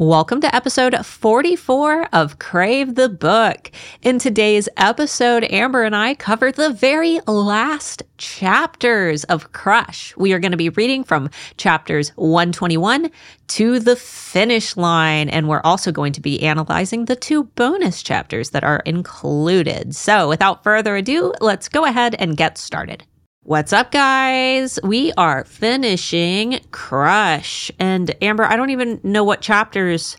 Welcome to episode 44 of Crave the Book. In today's episode, Amber and I cover the very last chapters of Crush. We are going to be reading from chapters 121 to the finish line, and we're also going to be analyzing the two bonus chapters that are included. So, without further ado, let's go ahead and get started. What's up, guys? We are finishing Crush. And Amber, I don't even know what chapters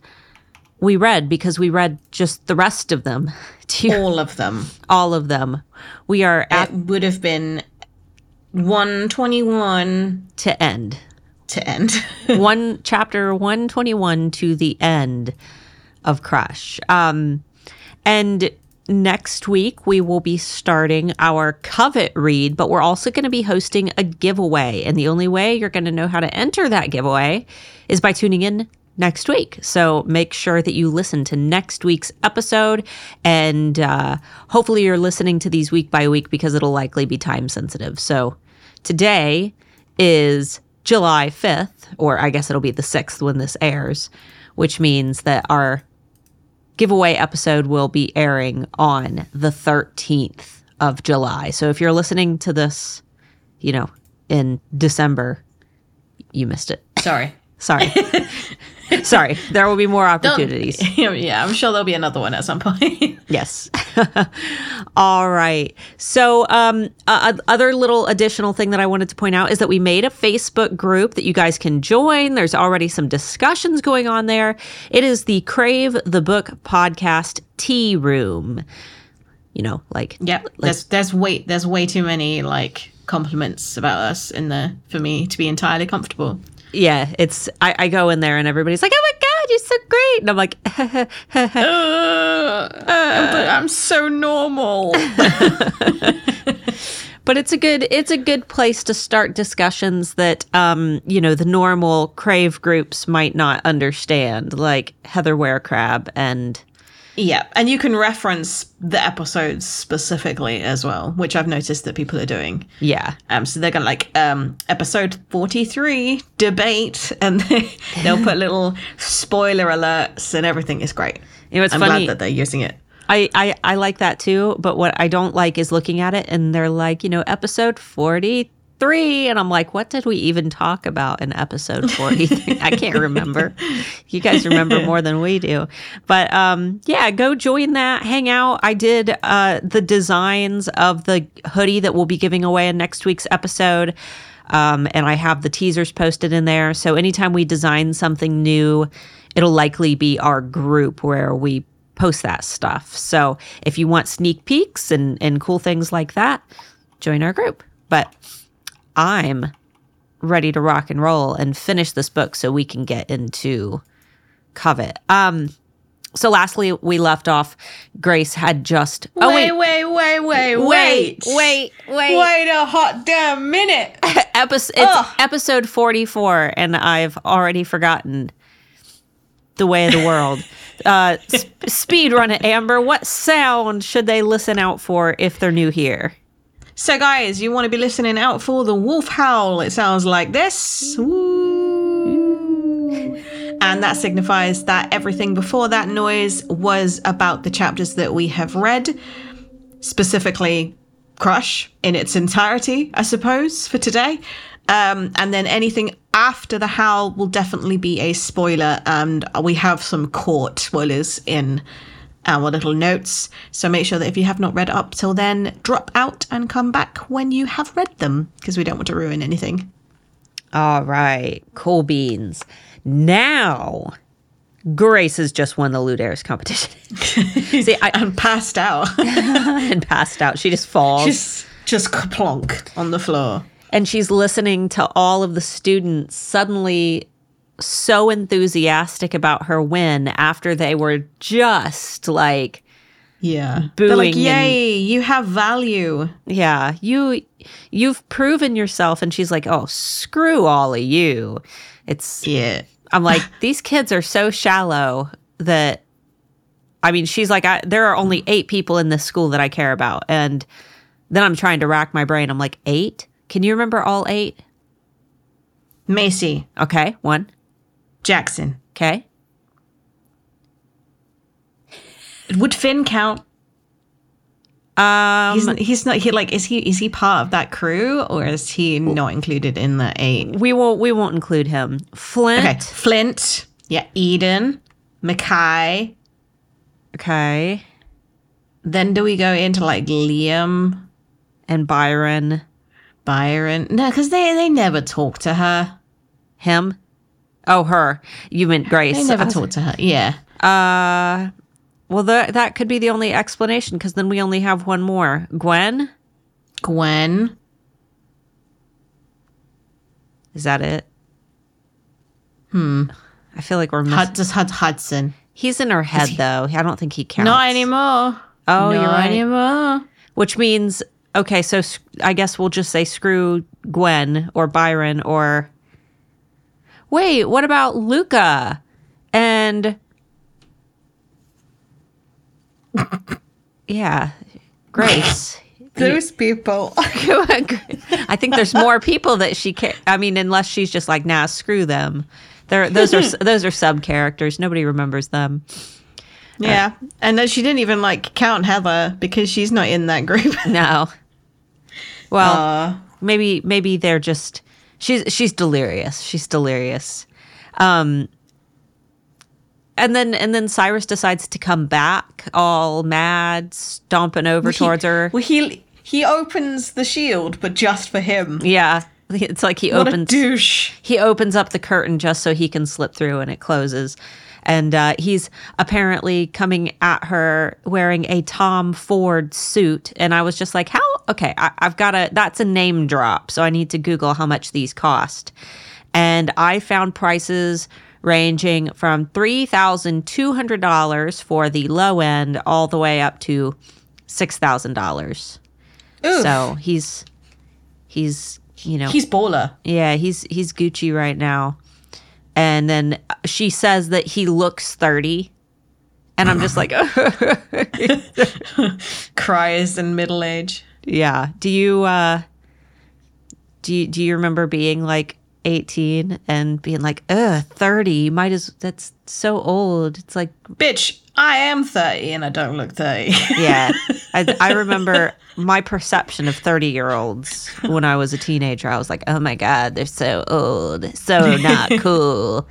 we read because we read just the rest of them. All of them. All of them. We are at. It would have been 121 to end. To end. One chapter 121 to the end of Crush. Um, and next week we will be starting our covet read but we're also going to be hosting a giveaway. And the only way you're going to know how to enter that giveaway is by tuning in next week. So make sure that you listen to next week's episode and uh, hopefully you're listening to these week by week because it'll likely be time sensitive. So today is july 5th or i guess it'll be the 6th when this airs which means that our giveaway episode will be airing on the 13th of July. So if you're listening to this, you know, in December, you missed it. Sorry. Sorry. Sorry. There will be more opportunities. Yeah, I'm sure there'll be another one at some point. yes. All right. So, um, uh, other little additional thing that I wanted to point out is that we made a Facebook group that you guys can join. There's already some discussions going on there. It is the Crave the Book podcast tea room. You know, like yeah, like, there's there's way there's way too many like compliments about us in there for me to be entirely comfortable yeah, it's I, I, go in there and everybody's like, "Oh my god, you're so great," and I'm like, uh, "I'm so normal." but it's a good it's a good place to start discussions that um you know the normal crave groups might not understand, like Heather Werecrab and yeah, and you can reference the episodes specifically as well, which I've noticed that people are doing. Yeah. Um. So they're gonna like um episode forty three debate, and they, they'll put little spoiler alerts and everything. is great. You know, it's I'm funny. glad that they're using it. I, I, I like that too, but what I don't like is looking at it and they're like, you know, episode 40 three. And I'm like, what did we even talk about in episode 40? I can't remember. You guys remember more than we do. But um, yeah, go join that, hang out. I did uh, the designs of the hoodie that we'll be giving away in next week's episode. Um, and I have the teasers posted in there. So anytime we design something new, it'll likely be our group where we post that stuff. So if you want sneak peeks and, and cool things like that, join our group. But I'm ready to rock and roll and finish this book so we can get into Covet. Um, so lastly, we left off. Grace had just. Oh, wait, wait, wait, wait, wait, wait, wait, wait a hot damn minute. episode, it's Ugh. episode forty-four, and I've already forgotten the way of the world. uh, sp- speed run it, Amber. What sound should they listen out for if they're new here? So, guys, you want to be listening out for the wolf howl. It sounds like this. And that signifies that everything before that noise was about the chapters that we have read, specifically Crush in its entirety, I suppose, for today. Um, and then anything after the howl will definitely be a spoiler, and we have some court spoilers in our little notes. So make sure that if you have not read up till then, drop out and come back when you have read them because we don't want to ruin anything. All right, cool beans. Now, Grace has just won the Ludares competition. See, I, passed out. and passed out. She just falls. She's just plonk on the floor. And she's listening to all of the students suddenly so enthusiastic about her win after they were just like yeah. booing like yay and, you have value. Yeah you you've proven yourself. And she's like oh screw all of you. It's yeah. I'm like these kids are so shallow that i mean she's like I, there are only eight people in this school that i care about. And then i'm trying to rack my brain. I'm like eight? Can you remember all eight? Macy. Okay one Jackson. Okay. Would Finn count? Um, He's, he's not. He like is he is he part of that crew or is he not included in the eight? we won't we won't include him. Flint. Okay, Flint. Yeah, Eden, Mekhi. Okay. Then do we go into like Liam, And Byron. Byron? No, because they they never talk to her. Him. Oh, her. You meant Grace. I never I was- talk to her. Yeah. Uh, well, the, that could be the only explanation because then we only have one more. Gwen. Gwen. Is that it? Hmm. I feel like we're missing. Hud- just Hud- Hudson. He's in her head though. I don't think he counts. Not anymore. Oh, Not you're right. anymore. Which means okay. So I guess we'll just say screw Gwen or Byron or. Wait, what about Luca and? Yeah, Grace. Those people. I think there's more people that she can. I mean, unless she's just like, nah, screw them. They're, those are those are sub characters. Nobody remembers them. yeah. And then she didn't even like count Heather because she's not in that group. No. Well, Uh, maybe maybe they're just she's she's delirious. She's delirious. Um and then and then Cyrus decides to come back all mad, stomping over towards her. Well, he he opens the shield, but just for him. Yeah. It's like he What a opens douche. he opens up the curtain just so he can slip through and it closes. And uh, he's apparently coming at her wearing a Tom Ford suit. And I was just like, how? Okay, I, I've got a, that's a name drop. So I need to Google how much these cost. And I found prices ranging from $3,200 for the low end all the way up to $6,000. Oof. So he's, he's, you know, He's baller. yeah, he's he's Gucci right now. And then she says that he looks 30. And I'm just like, Cries in middle age. Yeah. Do you uh do you, do you remember being like 18 and being like, "Ugh, 30, you might as that's so old." It's like, Bitch, I am 30 and I don't look 30. yeah. I I remember my perception of 30-year-olds when I was a teenager. I was like, "Oh my god, they're so old. So not cool."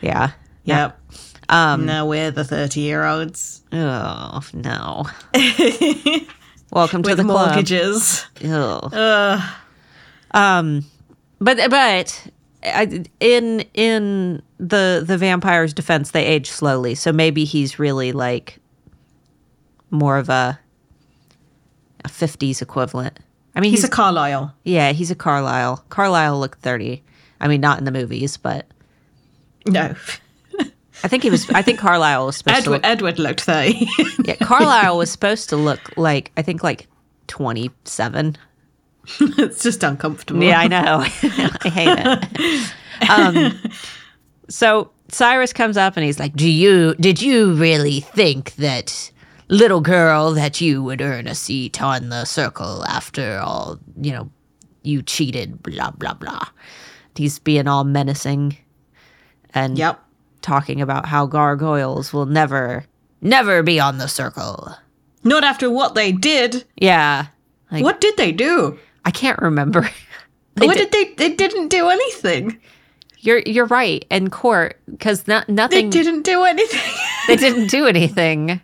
Yeah. yep. Um, now we're the 30 year olds Oh no! Welcome to the club. mortgages. Ugh. Ugh. Um, but but I, in in the the vampire's defense, they age slowly, so maybe he's really like more of a a fifties equivalent. I mean, He's he's, a Carlisle. yeah, he's a Carlisle. Carlisle looked thirty. I mean, not in the movies, but No. I think he was. I think Carlisle was supposed Edward, to. Edward looked 30. Yeah, Carlisle was supposed to look like I think like twenty seven. it's just uncomfortable. Yeah, I know. I hate it. Um, so Cyrus comes up and he's like, "Do you did you really think that little girl that you would earn a seat on the circle after all, you know, you cheated, blah blah blah." He's being all menacing and Yep. Talking about how gargoyles will never never be on the circle. Not after what they did. Yeah. Like What did they do? I can't remember. They what did- did they? They didn't do anything. You're you're right in court because no, They didn't do anything. they didn't do anything.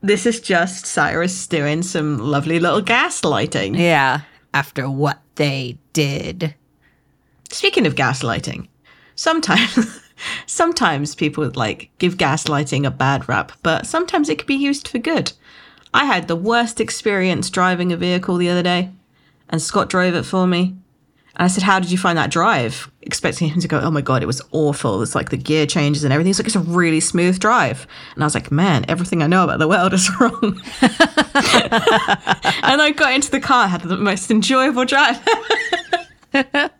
this is just Cyrus doing some lovely little gaslighting. Yeah. After what they did. Speaking of gaslighting, sometimes sometimes people like give gaslighting a bad rap, but sometimes it can be used for good. I had the worst experience driving a vehicle the other day, and Scott drove it for me. And I said, How did you find that drive? Expecting him to go, Oh my God, it was awful. It's like the gear changes and everything. He's like, It's a really smooth drive. And I was like, Man, everything I know about the world is wrong. and I got into the car, had the most enjoyable drive.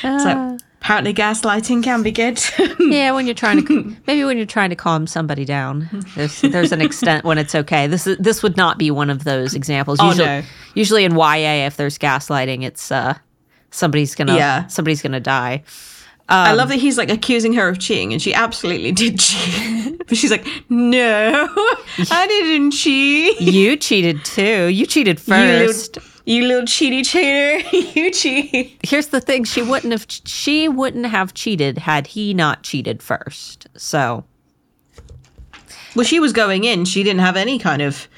so apparently, gaslighting can be good. Yeah, when you're trying to maybe when you're trying to calm somebody down, there's there's an extent when it's okay. This is this would not be one of those examples. Oh, Usually, no. usually in YA, if there's gaslighting, it's uh somebody's gonna Yeah. somebody's gonna die. I love that he's like accusing her of cheating, and she absolutely did cheat. but she's like, "No, I didn't cheat. You cheated too. You cheated first. you little cheaty cheater. you cheat." Here's the thing: she wouldn't have. She wouldn't have cheated had he not cheated first. So Well, she was going in. She didn't have any kind of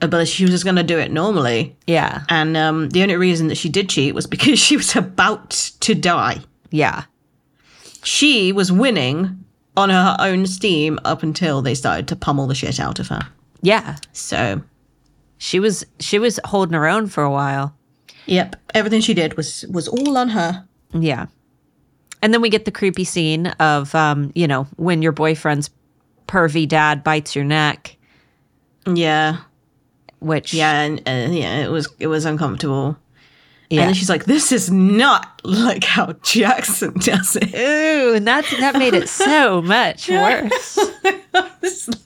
ability. She was just going to do it normally. yeah, And um, the only reason that she did cheat was because she was about to die. yeah, She was winning on her own steam up until they started to pummel the shit out of her. yeah. So, She was she was holding her own for a while. yep, everything she did was was all on her. Yeah. And then we get the creepy scene of, um, you know, when your boyfriend's pervy dad bites your neck, Yeah, which, yeah, and, and yeah, it was it was uncomfortable. yeah. And then she's like, "This is not like how Jackson does it." Ooh, and that, that made it so much worse.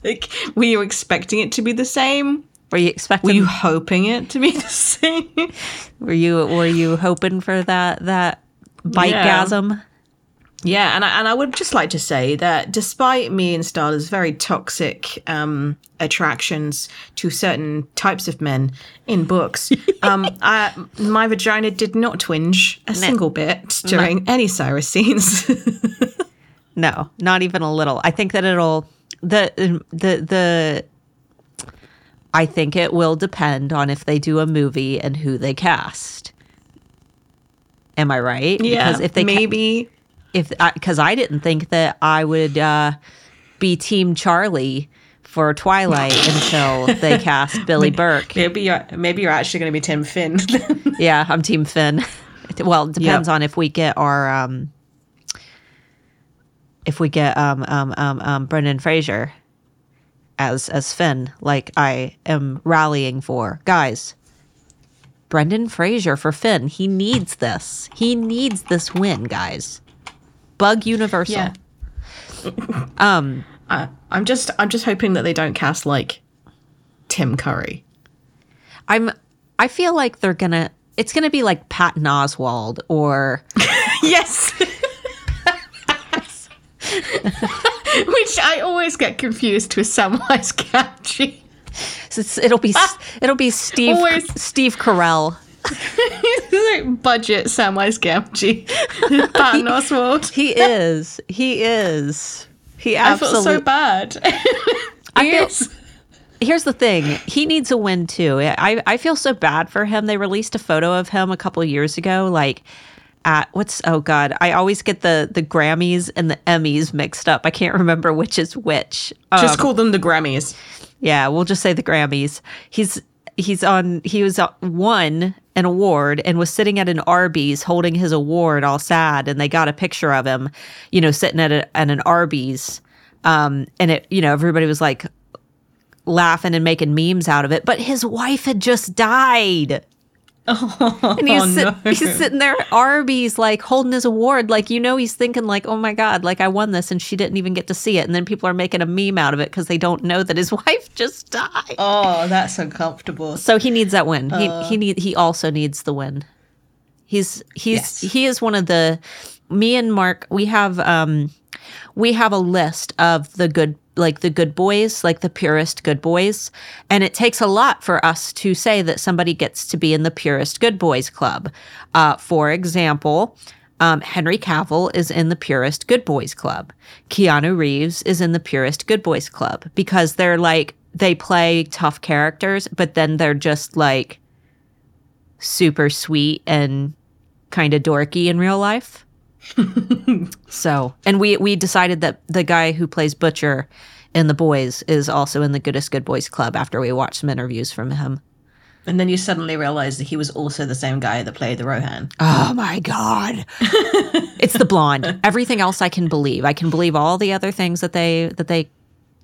Like, were you expecting it to be the same? Were you expecting, Were you hoping it to be the same? were you, were you hoping for that, that bite-gasm? Yeah, and I, and I would just like to say that despite me and Starla's very toxic um, attractions to certain types of men in books, um, I, my vagina did not twinge a single bit during any Cyrus scenes. No, not even a little. I think that it'll the the the I think it will depend on if they do a movie and who they cast. Am I right? because if they ca- maybe if because I, didn't think that I would uh, be Team Charlie for Twilight until they cast Billy Burke. maybe you're maybe you're actually going to be Tim Finn. Yeah, I'm Team Finn. Well, it depends Yep. on if we get our um if we get um um um, um Brendan Fraser as as Finn, like I am rallying for. Guys, Brendan Fraser for Finn. He needs this. He needs this win, guys. Bug Universal. Yeah. Um I, I'm just I'm just hoping that they don't cast like Tim Curry. I'm I feel like they're gonna it's gonna be like Patton Oswalt or Yes. Which I always get confused with Samwise Gamgee. it's, it'll be ah. it'll be Steve Always. Steve Carell. like budget Samwise Gamgee. Patton Oswalt. He is. He is. He I feel so bad. I feel-. Here's the thing. He needs a win too. I I feel so bad for him. They released a photo of him a couple years ago, like at what's oh god. I always get the the Grammys and the Emmys mixed up. I can't remember which is which. Just Um, call them the Grammys. yeah, we'll just say the Grammys. He's he's on. He was uh, won an award and was sitting at an Arby's holding his award, all sad. And they got a picture of him, you know, sitting at, a, at an Arby's. Um, and it, you know, everybody was like laughing and making memes out of it. But his wife had just died. And he's, Oh, sit- no. he's sitting there at Arby's, like holding his award. Like, you know, he's thinking, like, oh my God, like I won this and she didn't even get to see it. And then people are making a meme out of it because they don't know that his wife just died. Oh, that's uncomfortable. So he needs that win. he he need he also needs the win. He's he's Yes. he is one of the me and Mark we have um we have a list of the good like the good boys, like the purest good boys, and it takes a lot for us to say that somebody gets to be in the purest good boys club. Uh, for example, um, Henry Cavill is in the purest good boys club. Keanu Reeves is in the purest good boys club because they're like they play tough characters, but then they're just like super sweet and kind of dorky in real life. so, and we we decided that the guy who plays Butcher in The Boys is also in the Goodest Good Boys Club after we watched some interviews from him. And then you suddenly realize that he was also the same guy that played the Rohan. Oh my god. it's the blonde. Everything else I can believe. I can believe all the other things that they that they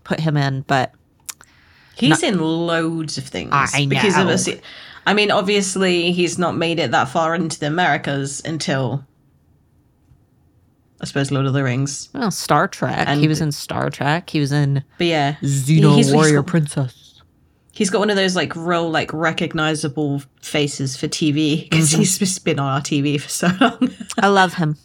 put him in, but He's in loads of things. I Because of know. a, se- I mean, obviously, he's not made it that far into the Americas until, I suppose, Lord of the Rings. well, Star Trek. And- he was in Star Trek. He was in But yeah, Xena he's- he's Warrior got- Princess. He's got one of those like real like recognizable faces for TV because Mm-hmm. he's just been on our TV for so long. I love him.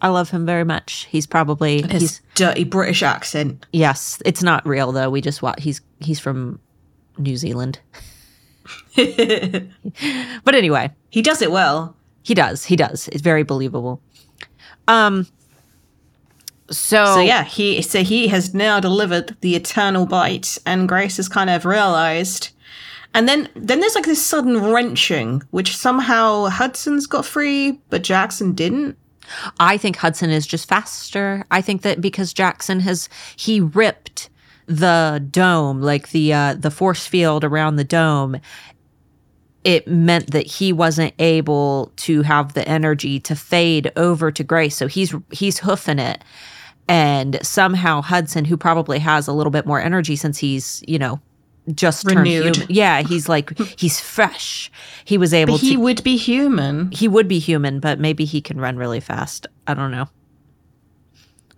I love him very much. He's probably His he's dirty British accent. yes. It's not real though. We just watch. He's he's from New Zealand. but anyway, He does it well. he does. He does. It's very believable. Um. So, So yeah, he so he has now delivered the eternal bite, and Grace has kind of realized. And then then there's like this sudden wrenching, which somehow Hudson's got free, but Jackson didn't. I think Hudson is just faster. I think that because Jackson has he ripped the dome, like the uh, the force field around the dome, it meant that he wasn't able to have the energy to fade over to Grace. So he's he's hoofing it. And somehow Hudson, who probably has a little bit more energy since he's, you know, just turned Renewed. human. Yeah, he's like he's fresh. He was able But he to would be human. he would be human, but maybe he can run really fast. I don't know.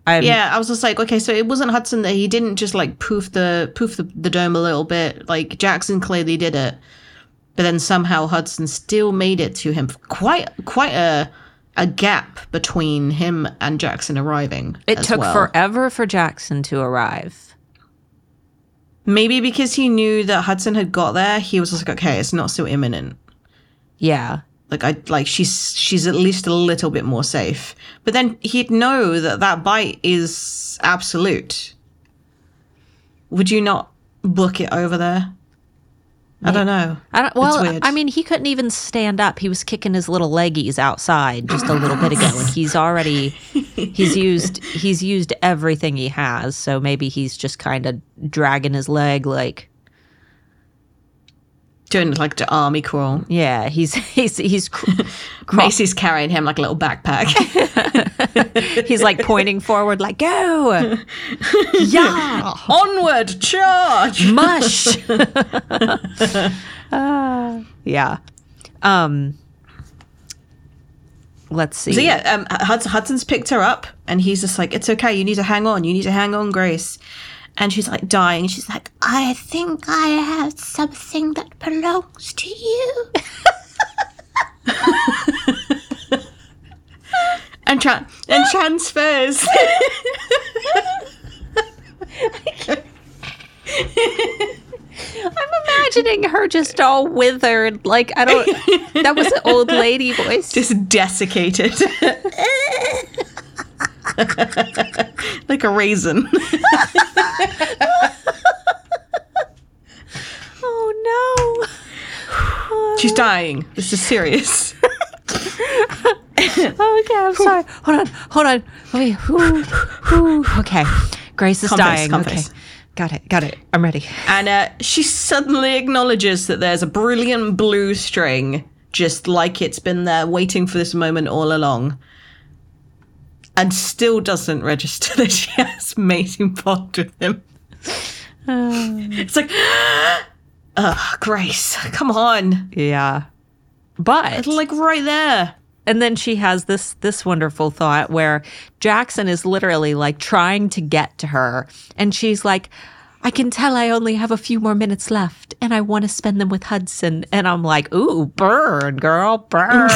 I Yeah, I was just like, okay, so it wasn't Hudson that he didn't just like poof the poof the, the dome a little bit. Like Jackson clearly did it, but then somehow Hudson still made it to him. Quite quite a a gap between him and Jackson arriving. It took well. forever for Jackson to arrive. Maybe because he knew that Hudson had got there, he was just like, okay, it's not so imminent. Yeah. Like I like she's she's at least a little bit more safe. But then he'd know that that bite is absolute. Would you not book it over there? I don't know. I don't, well. I mean, he couldn't even stand up. He was kicking his little leggies outside just a little bit ago, and he's already he's used he's used everything he has. So maybe he's just kind of dragging his leg, like Doing like the army crawl. yeah, he's he's he's cr- Macy's carrying him like a little backpack. he's like pointing forward, like go, yeah, Onward, charge! mush. Ah, yeah. Um. Let's see. So yeah, um, Hudson's picked her up, and he's just like, "It's okay. You need to hang on. You need to hang on, Grace." And she's like dying. She's like, I think I have something that belongs to you. and tra- and transfers. I'm imagining her just all withered. Like I don't. That was an old lady voice. just desiccated. like a raisin. oh no. She's dying. This is serious. Okay, I'm sorry. Hold on. Hold on. Wait. Okay. Grace is dying. okay. Got it. Got it. I'm ready. And uh, she suddenly acknowledges that there's a brilliant blue string, just like it's been there waiting for this moment all along. And still doesn't register that she has mating bond with him. Oh. it's like, ugh, ah, Grace, come on. Yeah. But It's like right there. and then she has this this wonderful thought where Jackson is literally like trying to get to her and she's like I can tell I only have a few more minutes left and I want to spend them with Hudson and I'm like ooh burn girl burn.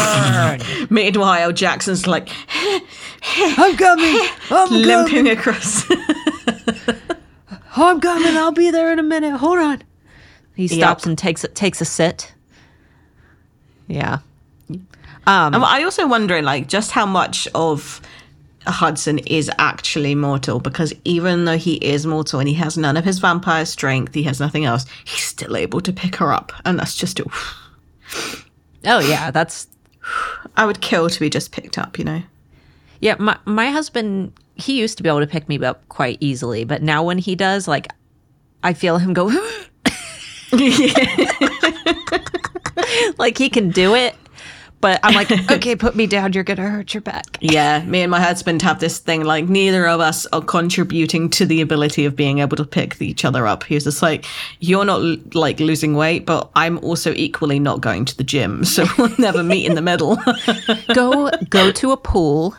Meanwhile, Jackson's like I'm coming I'm limping across. I'm coming I'll be there in a minute hold on. He stops Yep. and takes takes a sit. Yeah. Um, I also wondering, like, just how much of Hudson is actually mortal because even though he is mortal and he has none of his vampire strength, he has nothing else, he's still able to pick her up. And that's just, oh yeah that's I would kill to be just picked up, you know? Yeah, my my husband he used to be able to pick me up quite easily, but now when he does, like I feel him go like he can do it, but I'm like, okay, put me down, you're gonna hurt your back. Yeah, me and my husband have this thing like neither of us are contributing to the ability of being able to pick each other up. He's just like, you're not like losing weight, but I'm also equally not going to the gym, so we'll never meet in the middle. Go go to a pool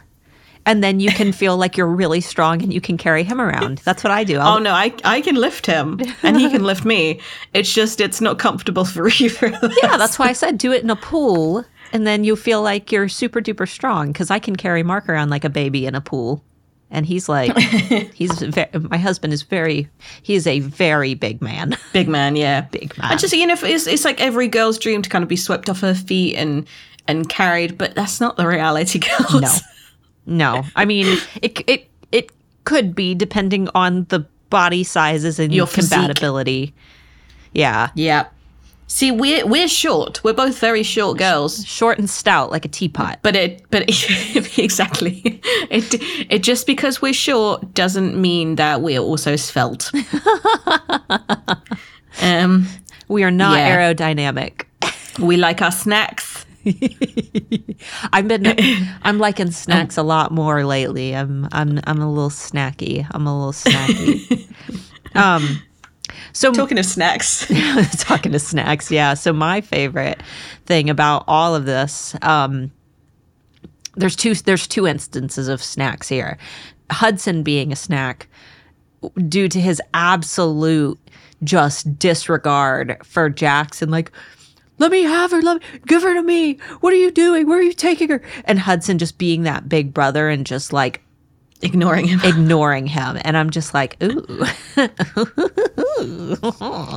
and then you can feel like you're really strong and you can carry him around. That's what I do. I'll, Oh no, I I can lift him and he can lift me. It's just it's not comfortable for either. yeah, that's why I said do it in a pool, and then you feel like you're super duper strong. Because I can carry Mark around like a baby in a pool, and he's like, he's ve- my husband is very, he is a very big man. big man. Yeah, Big man. I just you know it's it's like every girl's dream to kind of be swept off her feet and and carried, but that's not the reality, girls. No. No, I mean it. It it could be depending on the body sizes and Your physique. compatibility. Yeah, Yeah. See, we're we're short. We're both very short girls. short and stout like a teapot. But it, but exactly, it it just because we're short doesn't mean that we're also svelte. um, We are not Yeah. aerodynamic. we like our snacks. I've been I'm liking snacks a lot more lately. I'm I'm I'm a little snacky. I'm a little snacky. um so Talking of snacks, talking to snacks, yeah. So my favorite thing about all of this um there's two there's two instances of snacks here. Hudson being a snack due to his absolute just disregard for Jackson like let me have her. Let me give her to me. What are you doing? Where are you taking her? And Hudson just being that big brother and just like ignoring him. ignoring him. And I'm just like, ooh.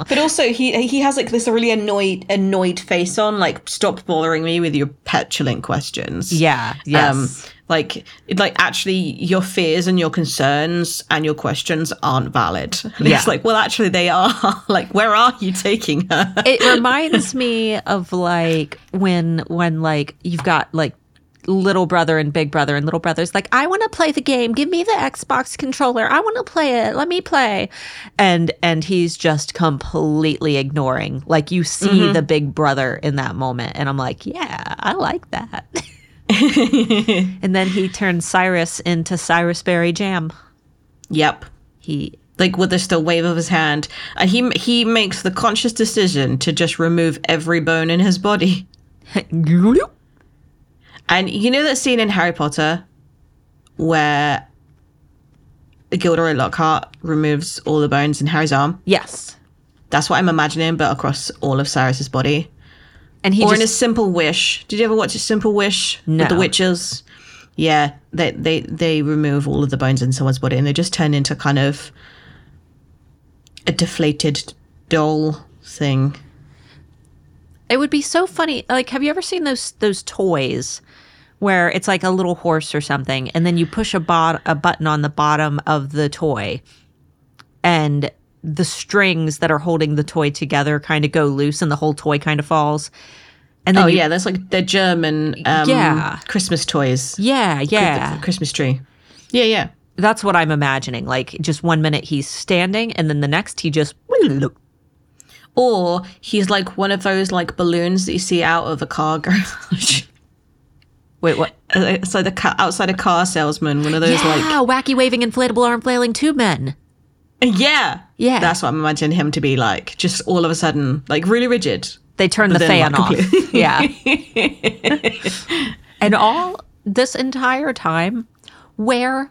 But also, he he has like this really annoyed annoyed face on. Like, stop bothering me with your petulant questions. yeah. Yes. Um, like, like actually, your fears and your concerns and your questions aren't valid. And Yeah. It's like, well, actually, they are. like, where are you taking her? it reminds me of like when when like you've got like little brother and big brother and little brother's like i want to play the game. Give me the xbox controller. I want to play it. Let me play. And and he's just completely ignoring. Like you see mm-hmm. the big brother in that moment and i'm like yeah i like that. And then he turns cyrus into cyrus berry jam. Yep. he Like with just a wave of his hand, and he he makes the conscious decision to just remove every bone in his body. And you know that scene in Harry Potter where Gilderoy Lockhart removes all the bones in Harry's arm? yes That's what I'm imagining, but across all of Cyrus's body. and he or in a simple wish. Did you ever watch a simple wish No. with the witches? Yeah, they they they remove all of the bones in someone's body and they just turn into kind of a deflated doll thing. It would be so funny. Like, have you ever seen those those toys where it's like a little horse or something, and then you push a bot a button on the bottom of the toy, and the strings that are holding the toy together kind of go loose, and the whole toy kind of falls. And then Oh you- yeah, that's like the German um, Yeah. Christmas toys. yeah, yeah. Christmas tree. Yeah, yeah. That's what I'm imagining. Like, just one minute he's standing, and then the next he just. Or he's like one of those like balloons that you see out of a car garage. Wait, what? Uh, so the ca- outside a car salesman, one of those like Yeah, wacky waving inflatable arm flailing tube men. yeah, Yeah. That's what I'm imagining him to be like. Just all of a sudden, like really rigid. They turn the fan like, off. completely- yeah. and all this entire time, where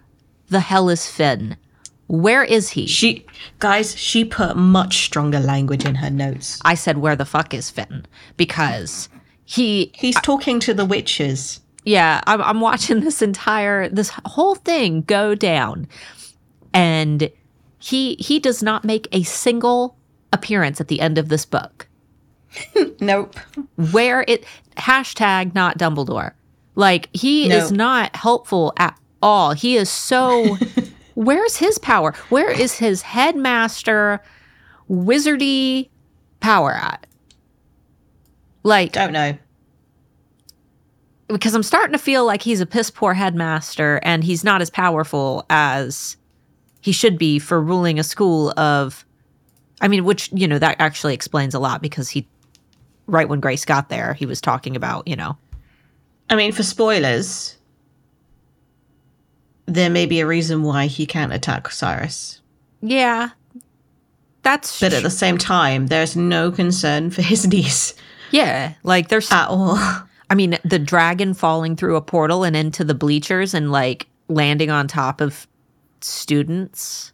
the hell is Finn? Where is he? She, guys, she put much stronger language in her notes. I said, where the fuck is Finn? Because he, He's talking to the witches. Yeah, I'm, I'm watching this entire, this whole thing go down. And he, he does not make a single appearance at the end of this book. Nope. where it hashtag not Dumbledore. Like he No. is not helpful at all. He is so where's his power? Where is his headmaster wizardy power at? Like Don't know. Because I'm starting to feel like he's a piss poor headmaster and he's not as powerful as he should be for ruling a school of I mean, which, you know, that actually explains a lot because he right when Grace got there, he was talking about, you know, I mean, for spoilers, there may be a reason why he can't attack Cyrus. Yeah. That's But at the same time, there's no concern for his niece yeah, like there's at all. I mean, the dragon falling through a portal and into the bleachers and like landing on top of students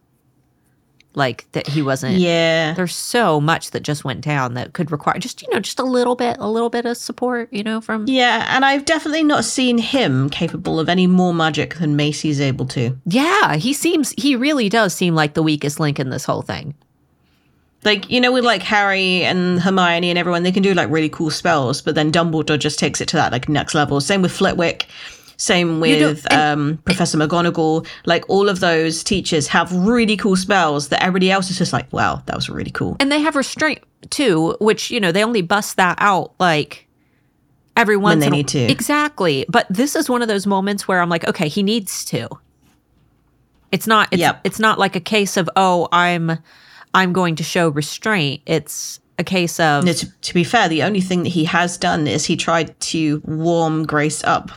like that he wasn't Yeah. there's so much that just went down that could require just you know just a little bit a little bit of support you know from Yeah, and I've definitely not seen him capable of any more magic than Macy's able to. yeah he seems he really does seem like the weakest link in this whole thing Like, you know, with like Harry and Hermione and everyone, they can do like really cool spells, but then Dumbledore just takes it to that like next level. Same with Flitwick. Same with um, Professor McGonagall. Like all of those teachers have really cool spells that everybody else is just like, wow, that was really cool. and they have restraint too which you know they only bust that out like every once when they in a- need to. exactly but this is one of those moments where i'm like okay he needs to it's not it's, Yep. it's not like a case of oh i'm i'm going to show restraint. It's a case of No, to, to be fair, the only thing that he has done is he tried to warm Grace up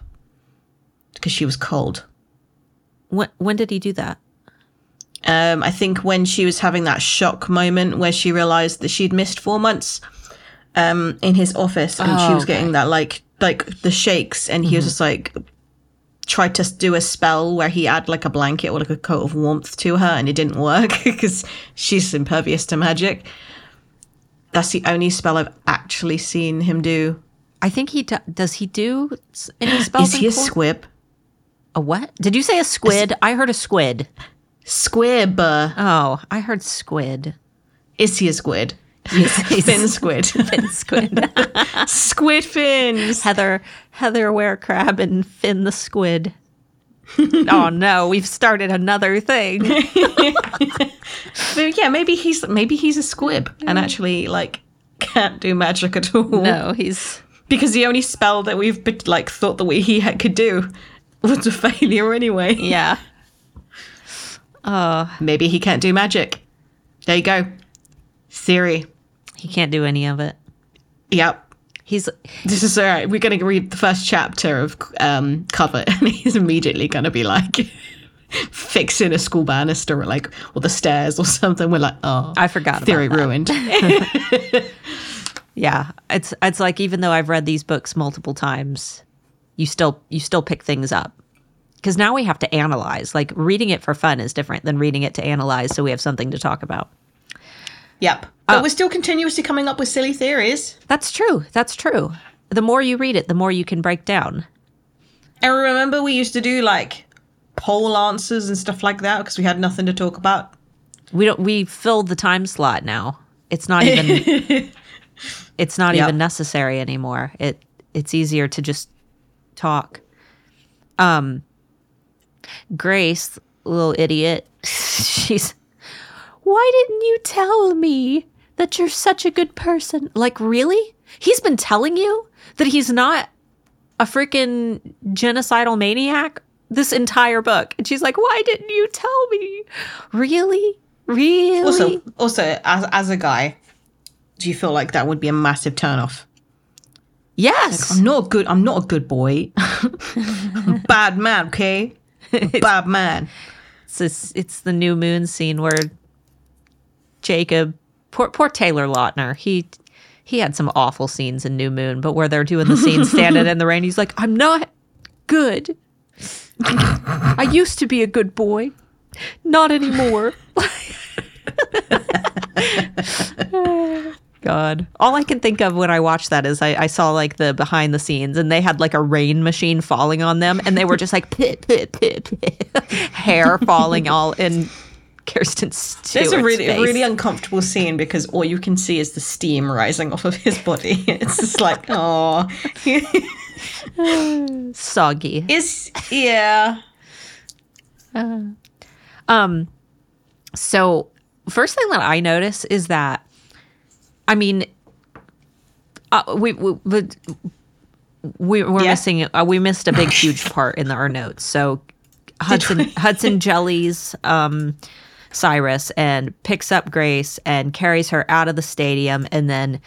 because she was cold. when, when did he do that? Um, I think when she was having that shock moment where she realized that she'd missed four months um, in his office and she Oh, was getting that like like the shakes and he was just like tried to do a spell where he had like a blanket or like a coat of warmth to her and it didn't work because she's impervious to magic. That's the only spell I've actually seen him do. i think he do, does he do any spells Is he a Cor- squib? a what did you say a squid i heard a squid Squib. oh i heard squid Is he a squid? He's- Fin squid. fin squid squid fins. Heather Heather Ware Crab and Finn the Squid. oh no, we've started another thing. Yeah, maybe he's maybe he's a squib and actually like can't do magic at all. No, he's because the only spell that we've like thought that we he had, could do was a failure anyway. yeah. Uh, Maybe he can't do magic. There you go. Theory. He can't do any of it. Yep. He's This is all right. We're going to read the first chapter of um, Covet, and he's immediately going to be like fixing a school banister, or like or the stairs or something. We're like, oh, I forgot about theory ruined. yeah. It's it's like even though I've read these books multiple times, you still you still pick things up. Because now we have to analyze. Like reading it for fun is different than reading it to analyze, so we have something to talk about. Yep. But we're still continuously coming up with silly theories. That's true. That's true. The more you read it, the more you can break down. And remember, we used to do like poll answers and stuff like that because we had nothing to talk about. We don't. We filled the time slot now. It's not even. it's not Yep. even necessary anymore. It it's easier to just talk. Um. Grace, little idiot. She's. Why didn't you tell me that you're such a good person? Like really? He's been telling you that he's not a freaking genocidal maniac this entire book. And she's like, "Why didn't you tell me?" Really? Really? Also, also as as a guy, do you feel like that would be a massive turnoff? yes. I'm not a good. I'm not a good boy. Bad man. Okay, bad man. It's, this, it's the new moon scene where Jacob, poor, poor Taylor Lautner, he he had some awful scenes in New Moon, but where they're doing the scene standing in the rain, he's like, I'm not good. I used to be a good boy, not anymore. God. All I can think of when I watched that is I, I saw like the behind the scenes and they had like a rain machine falling on them and they were just like pit, pit, pit. hair falling all in Kristen Stewart's It's a really face. really uncomfortable scene because all you can see is the steam rising off of his body. It's just like, oh, soggy. it's yeah. Um, so first thing that I notice is that, I mean, uh, we we we, we we're Yeah. missing uh, we missed a big huge part in the, our notes. So Hudson Hudson jellies um, Cyrus and picks up Grace and carries her out of the stadium and then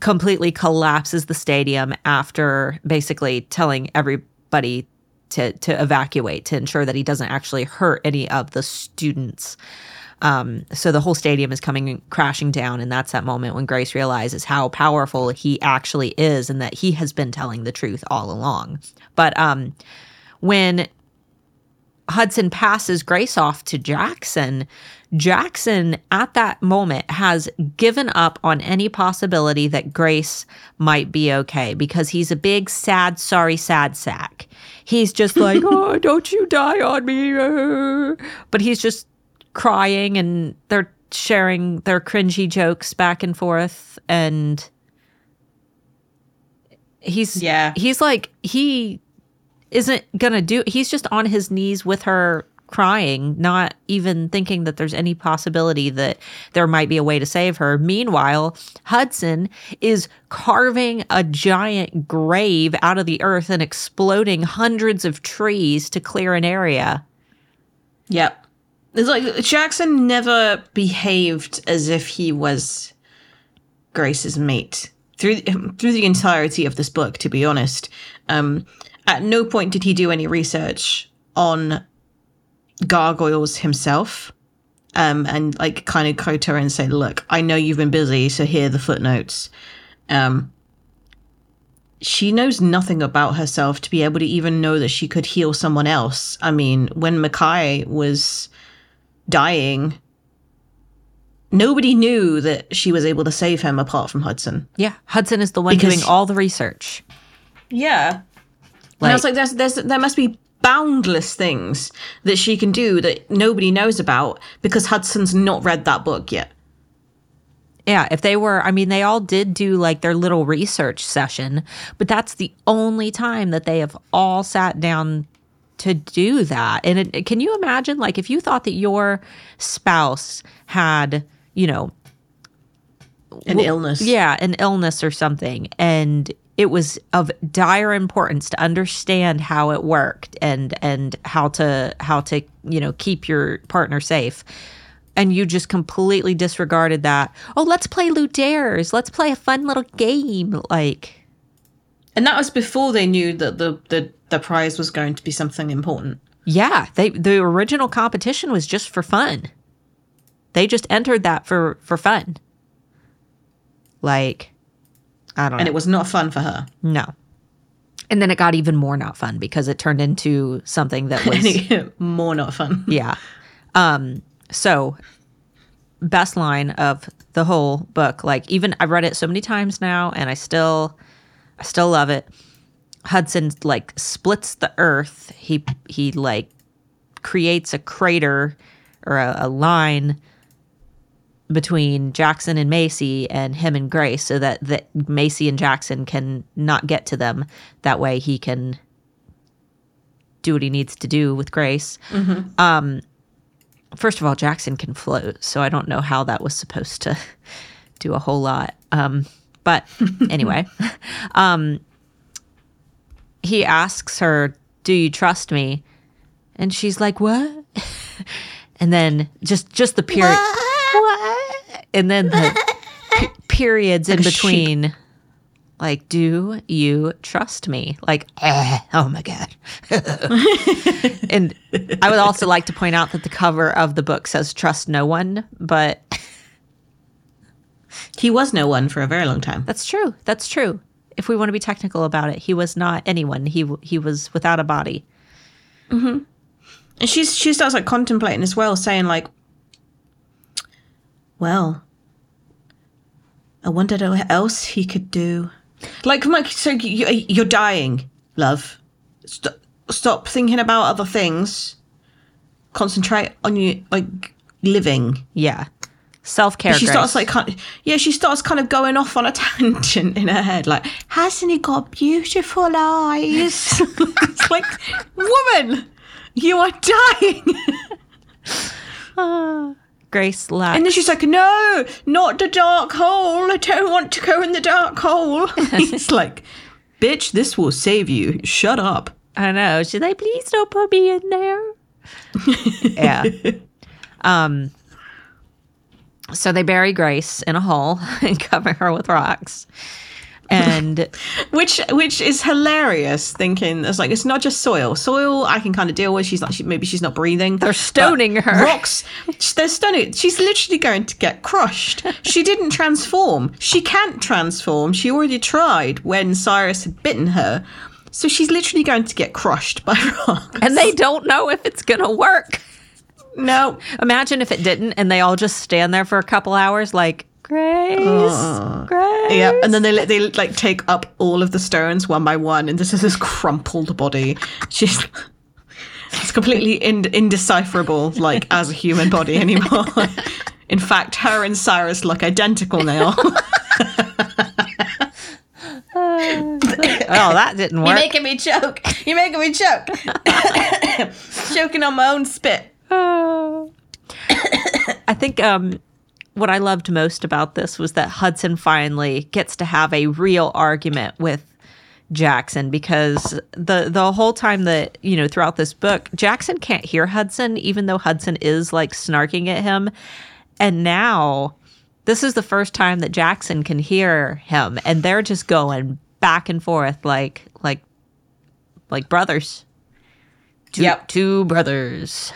completely collapses the stadium after basically telling everybody to to evacuate to ensure that he doesn't actually hurt any of the students. Um, so the whole stadium is coming crashing down, and that's that moment when Grace realizes how powerful he actually is, and that he has been telling the truth all along. But um, when Hudson passes Grace off to Jackson, Jackson at that moment has given up on any possibility that Grace might be okay because he's a big, sad, sorry, sad sack. He's just like, oh, don't you die on me. uh." But he's just crying and they're sharing their cringy jokes back and forth. And he's, Yeah. he's like, he isn't gonna do he's just on his knees with her crying not even thinking that there's any possibility that there might be a way to save her meanwhile hudson is carving a giant grave out of the earth and exploding hundreds of trees to clear an area Yep. It's like Jackson never behaved as if he was Grace's mate through through the entirety of this book. To be honest, um, at no point did he do any research on gargoyles himself, um, and like kind of quote her and say, "Look, I know you've been busy, so here are the footnotes." Um, she knows nothing about herself to be able to even know that she could heal someone else. I mean, when Mekhi was dying, nobody knew that she was able to save him apart from Hudson. yeah hudson is the one Because- doing all the research Yeah. And I was like, there's, there's, there must be boundless things that she can do that nobody knows about because Hudson's not read that book yet. Yeah, if they were, I mean, they all did do like their little research session, but that's the only time that they have all sat down to do that. And it, can you imagine, like, if you thought that your spouse had, you know, An illness. yeah, an illness or something, and it was of dire importance to understand how it worked and and how to how to you know keep your partner safe. And you just completely disregarded that. Oh let's play Ludares let's play a fun little game like. And that was before they knew that the, the, the prize was going to be something important. yeah they the original competition was just for fun. They just entered that for for fun. Like i don't know And it was not fun for her. no and then it got even more not fun because it turned into something that was More not fun. Yeah. Um, so best line of the whole book, like even I've read it so many times now and I still I still love it. Hudson like splits the earth. He he like creates a crater or a, a line between Jackson and Macy and him and Grace so that, that Macy and Jackson can not get to them. That way he can do what he needs to do with Grace. Um, first of all, Jackson can float, so I don't know how that was supposed to do a whole lot. Um, but anyway, um, he asks her, "Do you trust me?" And she's like, "What?" and then just just the period, what? And then the pe- periods in Like sheep. between. Like, do you trust me? Like, eh, oh my God. and I would also like to point out that the cover of the book says trust no one, but He was no one for a very long time. that's true. That's true. If we want to be technical about it, he was not anyone. He he was without a body. Hmm. And she's she starts like contemplating as well, saying like, "Well, I wondered what else he could do." Like, Mike, so you, you're dying, love. Stop, stop thinking about other things. Concentrate on you, like living. Yeah. Self care. She starts like, kind yeah, she starts kind of going off on a tangent in her head, like, hasn't he got beautiful eyes? it's like, woman, you are dying. Ah. Grace laughed. And then she's like, no, not the dark hole. I don't want to go in the dark hole. He's like, bitch, this will save you. Shut up. I know. She's like, please don't put me in there. yeah. Um. So they bury Grace in a hole and cover her with rocks. And Which which is hilarious, thinking it's like it's not just soil. Soil I can kind of deal with. She's like she, maybe she's not breathing. They're stoning her. Rocks, they're stoning. She's literally going to get crushed. She didn't transform. She can't transform. She already tried when Cyrus had bitten her. So she's literally going to get crushed by rocks. And they don't know if it's going to work. no. Imagine if it didn't and they all just stand there for a couple hours like, Grace, Grace. Yeah, and then they they like take up all of the stones one by one, and this is this crumpled body. She's it's completely in, indecipherable, like as a human body anymore. In fact, her and Cyrus look identical now. oh, that didn't work. You're making me choke. You're making me choke. Choking on my own spit. I think um, what I loved most about this was that Hudson finally gets to have a real argument with Jackson because the the whole time that you know throughout this book Jackson can't hear Hudson even though Hudson is like snarking at him. And now this is the first time that Jackson can hear him and they're just going back and forth like like like brothers. Two, Yep. two brothers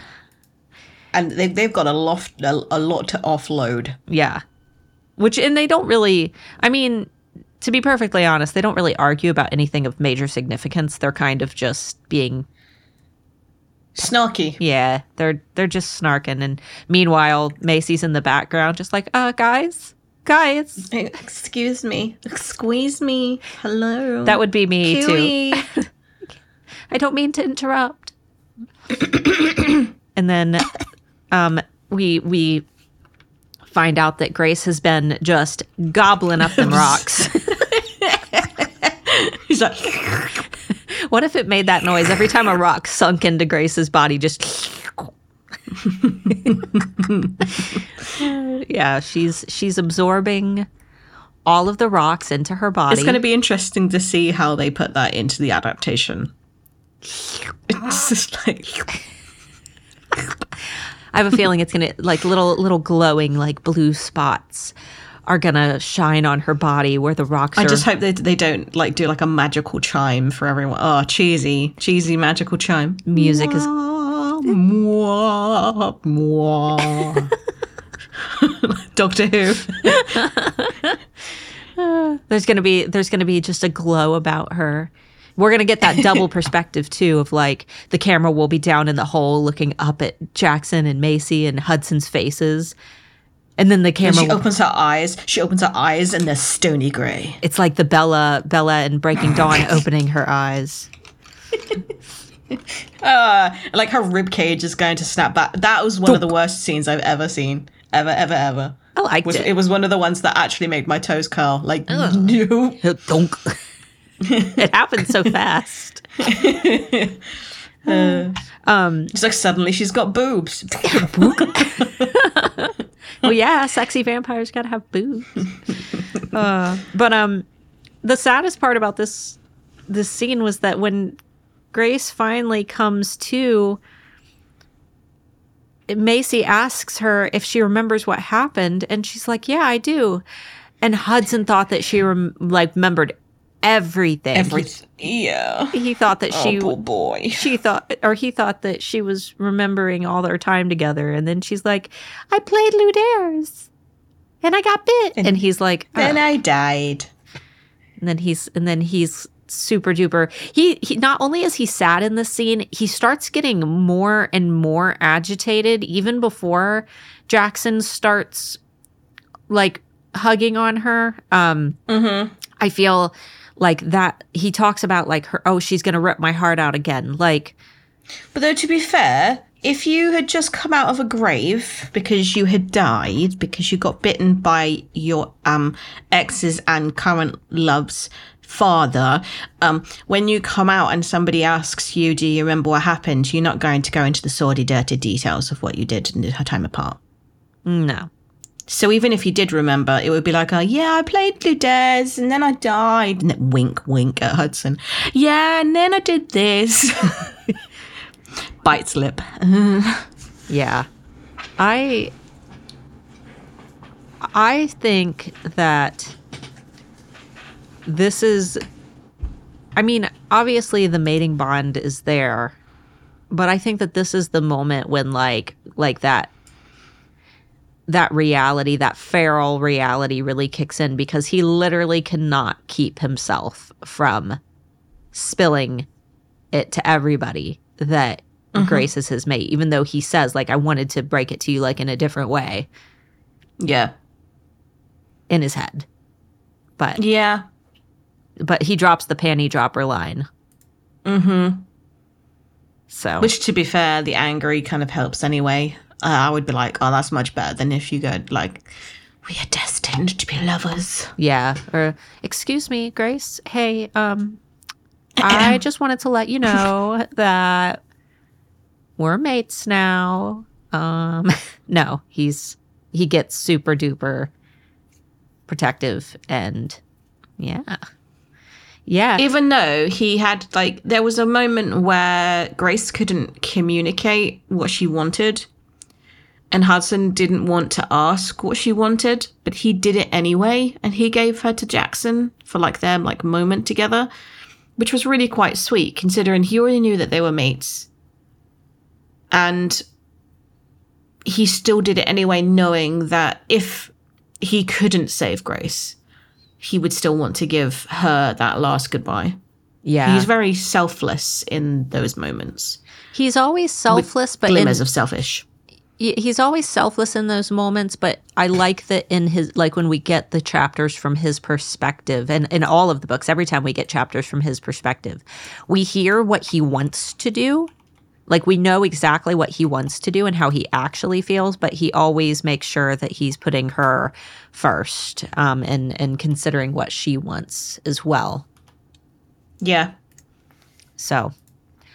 And they've, they've got a, loft, a, a lot to offload. Yeah. Which, and they don't really, I mean, to be perfectly honest, they don't really argue about anything of major significance. They're kind of just being, Snarky. yeah, they're, they're just snarking. And meanwhile, Macy's in the background, just like, uh, guys, guys. Excuse me. Squeeze me. Hello. That would be me too. Kiwi. I don't mean to interrupt. and then um, we, we, Find out that Grace has been just gobbling up them rocks. He's like, What if it made that noise every time a rock sunk into Grace's body? Just yeah, she's she's absorbing all of the rocks into her body. it's going to be interesting to see how they put that into the adaptation. It's just like, I have a feeling it's gonna like little little glowing like blue spots are gonna shine on her body where the rocks I are. just hope they, they don't like do like a magical chime for everyone. Oh, cheesy, cheesy magical chime. music is Mwah, mwah. Doctor Who. there's gonna be there's gonna be just a glow about her. We're gonna get that double perspective too of like the camera will be down in the hole looking up at Jackson and Macy and Hudson's faces. And then the And camera she will, opens her eyes. She opens her eyes and they're stony grey. it's like the Bella Bella and Breaking Dawn opening her eyes. Uh, like her rib cage is going to snap back. That was one of the worst scenes I've ever seen. Ever, ever, ever. I liked Was, it. it was one of the ones that actually made my toes curl. Like, no. Donk. it happened so fast. It's like suddenly she's got boobs. well, yeah, sexy vampires gotta have boobs. uh, but um, the saddest part about this this scene was that when Grace finally comes to, Macy asks her if she remembers what happened, and she's like, "Yeah, I do." And Hudson thought that she rem- like remembered everything. Everything. Yeah. He, he thought that she oh, boy. she thought or he thought that she was remembering all their time together and then she's like i played ludares and i got bit and, he's like Then "Uh," I died. and then he's and then he's super duper he, he not only is he sad in this scene he starts getting more and more agitated even before jackson starts like hugging on her um i feel like that he talks about like her oh she's gonna rip my heart out again like But though, to be fair, if you had just come out of a grave because you had died, because you got bitten by your um ex's and current love's father, um, when you come out and somebody asks you, Do you remember what happened? You're not going to go into the sordid, dirty details of what you did in her time apart. no So even if you did remember, it would be like, oh, yeah, I played Ludares and then I died. And then wink, wink at Hudson. Yeah, and then I did this. Bites lip. Yeah. I I think that this is I mean, obviously the mating bond is there, but I think that this is the moment when like like that that reality, that feral reality really kicks in because he literally cannot keep himself from spilling it to everybody that Grace is his mate, even though he says, like, I wanted to break it to you, like, in a different way Yeah. in his head. But, Yeah. but he drops the panty dropper line. Mm hmm. So, Which, to be fair, the angry kind of helps anyway. Uh, I would be like, oh, that's much better than if you go, like, we are destined to be lovers. yeah. Or, excuse me, Grace. Hey, um, I just wanted to let you know that we're mates now. Um, no, he's he gets super duper protective and yeah. Yeah. Even though he had, like, there was a moment where Grace couldn't communicate what she wanted. And Hudson didn't want to ask what she wanted, but he did it anyway. And he gave her to Jackson for, like, their, like, moment together, which was really quite sweet, considering he already knew that they were mates. And he still did it anyway, knowing that if he couldn't save Grace, he would still want to give her that last goodbye. yeah. He's very selfless in those moments. He's always selfless, but in, Glimmers of selfish. He's always selfless in those moments. But I like that in his like when we get the chapters from his perspective, and in all of the books, every time we get chapters from his perspective, we hear what he wants to do. Like we know exactly what he wants to do and how he actually feels, but he always makes sure that he's putting her first um, and and considering what she wants as well. Yeah. So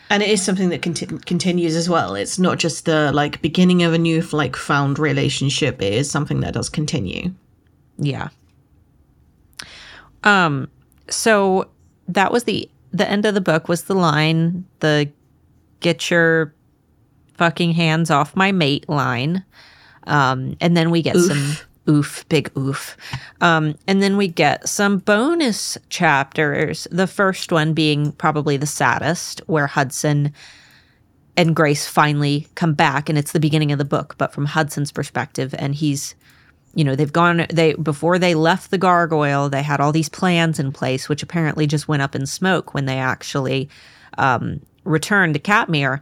And it is something that conti- continues as well. It's not just the like beginning of a new like found relationship. It is something that does continue. Yeah. Um so that was the the end of the book was the line the get your fucking hands off my mate line. Um and then we get some oof big oof. Um and then we get some bonus chapters. The first one being probably the saddest where Hudson and Grace finally come back and it's the beginning of the book but from Hudson's perspective and he's you know they've gone they before they left the gargoyle they had all these plans in place which apparently just went up in smoke when they actually um, returned to Katmere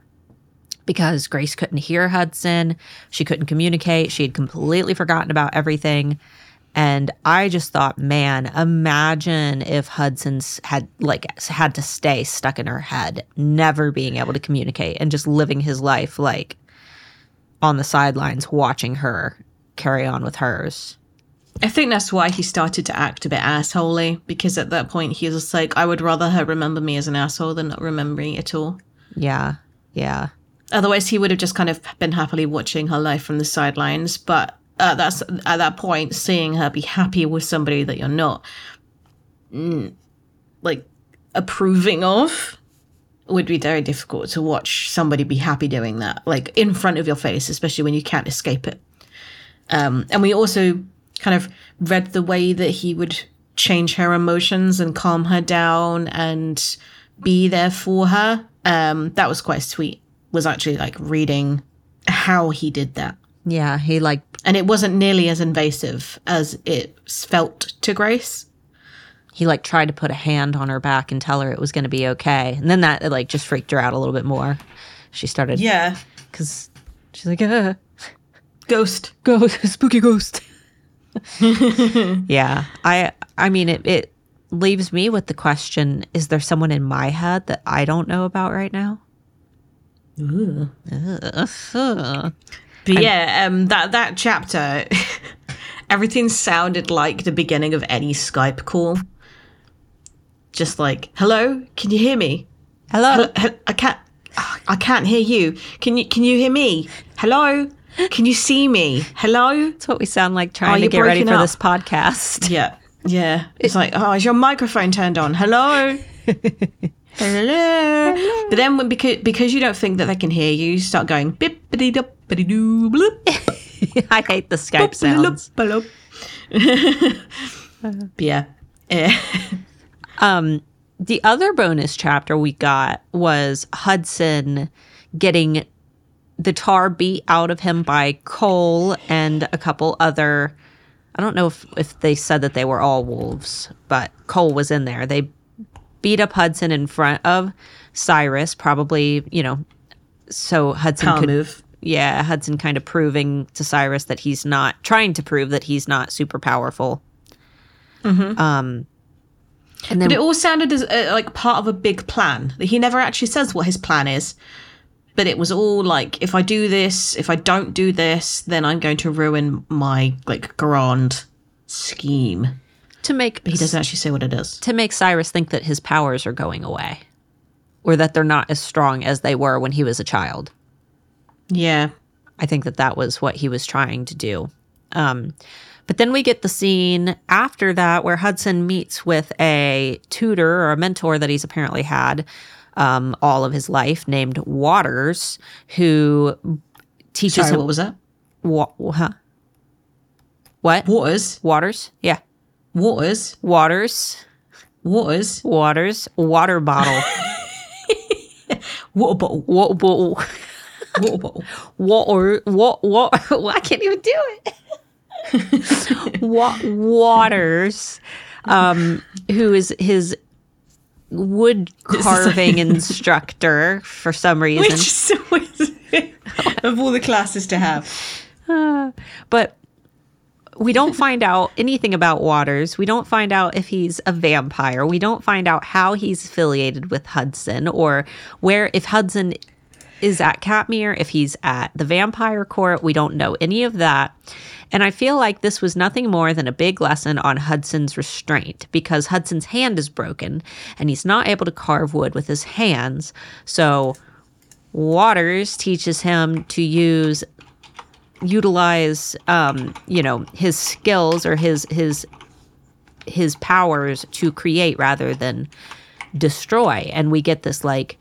because Grace couldn't hear Hudson she couldn't communicate she had completely forgotten about everything and I just thought man imagine if Hudson's had like had to stay stuck in her head never being able to communicate and just living his life like on the sidelines watching her carry on with hers. I think that's why he started to act a bit assholey because at that point he was just like, I would rather her remember me as an asshole than not remember me at all. Yeah. Yeah. Otherwise, he would have just kind of been happily watching her life from the sidelines. But uh, that's at that point, seeing her be happy with somebody that you're not mm, like approving of would be very difficult to watch somebody be happy doing that, like in front of your face, especially when you can't escape it. Um, and we also kind of read the way that he would change her emotions and calm her down and be there for her. Um, that was quite sweet. Was actually like reading how he did that. Yeah. He like, And it wasn't nearly as invasive as it felt to Grace. he like tried to put a hand on her back and tell her it was going to be okay. And then that like just freaked her out a little bit more. She started, Yeah. because she's like, uh, Ghost. ghost, spooky ghost. yeah. I, I mean, it, it leaves me with the question, is there someone in my head that I don't know about right now? But yeah, um, that that chapter, everything sounded like the beginning of any Skype call. Just like, hello, can you hear me? Hello. Hello, he- I can't, I can't hear you. Can you can you hear me? Hello, can you see me? Hello. That's what we sound like trying to get ready for up. this podcast. Yeah, yeah. It's like, oh, is your microphone turned on? Hello. Hello. But then when because because you don't think that they can hear you, you start going bip biddy dup biddy doo bloop. I hate the Skype sounds. But yeah. Eh. Um, the other bonus chapter we got was Hudson getting the tar beat out of him by Cole and a couple other. I don't know if, if they said that they were all wolves, but Cole was in there. They beat up Hudson in front of Cyrus, probably, you know, so Hudson Power could move. yeah, Hudson kind of proving to Cyrus that he's not trying to prove that he's not super powerful. Um, and then But it all sounded as uh, like part of a big plan. He never actually says what his plan is. But it was all like, if I do this, if I don't do this, then I'm going to ruin my like grand scheme. To make He doesn't actually say what it is. to make Cyrus think that his powers are going away, or that they're not as strong as they were when he was a child. Yeah. I think that that was what he was trying to do. Um, but then we get the scene after that where Hudson meets with a tutor or a mentor that he's apparently had um, all of his life named Waters, who teaches Sorry, him. what was that? Wa- huh? What? Waters. Waters? Yeah. Waters. Waters. Waters. Waters. Water bottle. Water bottle. Wa- wa- Water bottle. water, what, what, I can't even do it. Wa- Waters, um, who is his wood carving instructor for some Which reason. is always of all the classes to have. But we don't find out anything about Waters. We don't find out if he's a vampire. We don't find out how he's affiliated with Hudson or where, if Hudson is at Katmere, if he's at the vampire court. We don't know any of that. And I feel like this was nothing more than a big lesson on Hudson's restraint because Hudson's hand is broken and he's not able to carve wood with his hands. So Waters teaches him to use utilize um you know his skills or his his his powers to create rather than destroy and we get this like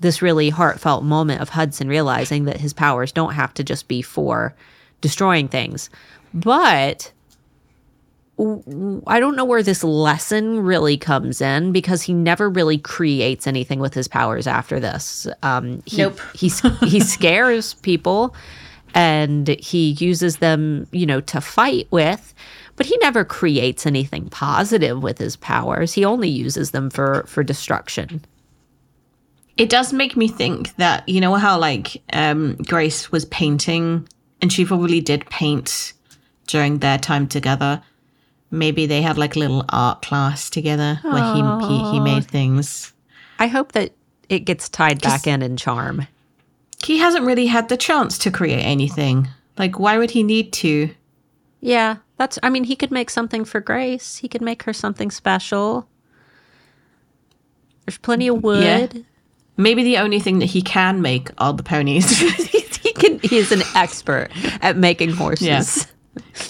this really heartfelt moment of Hudson realizing that his powers don't have to just be for destroying things but I don't know where this lesson really comes in because he never really creates anything with his powers after this. Um, he, Nope. He he scares people, and he uses them, you know, to fight with. But he never creates anything positive with his powers. He only uses them for for destruction. It does make me think that you know how like um, Grace was painting, and she probably did paint during their time together. Maybe they had like a little art class together where he, he he made things. I hope that it gets tied back in in charm. He hasn't really had the chance to create anything. Like, why would he need to? Yeah, that's. I mean, he could make something for Grace. He could make her something special. There's plenty of wood. Yeah. Maybe the only thing that he can make are the ponies. he can. He's an expert at making horses.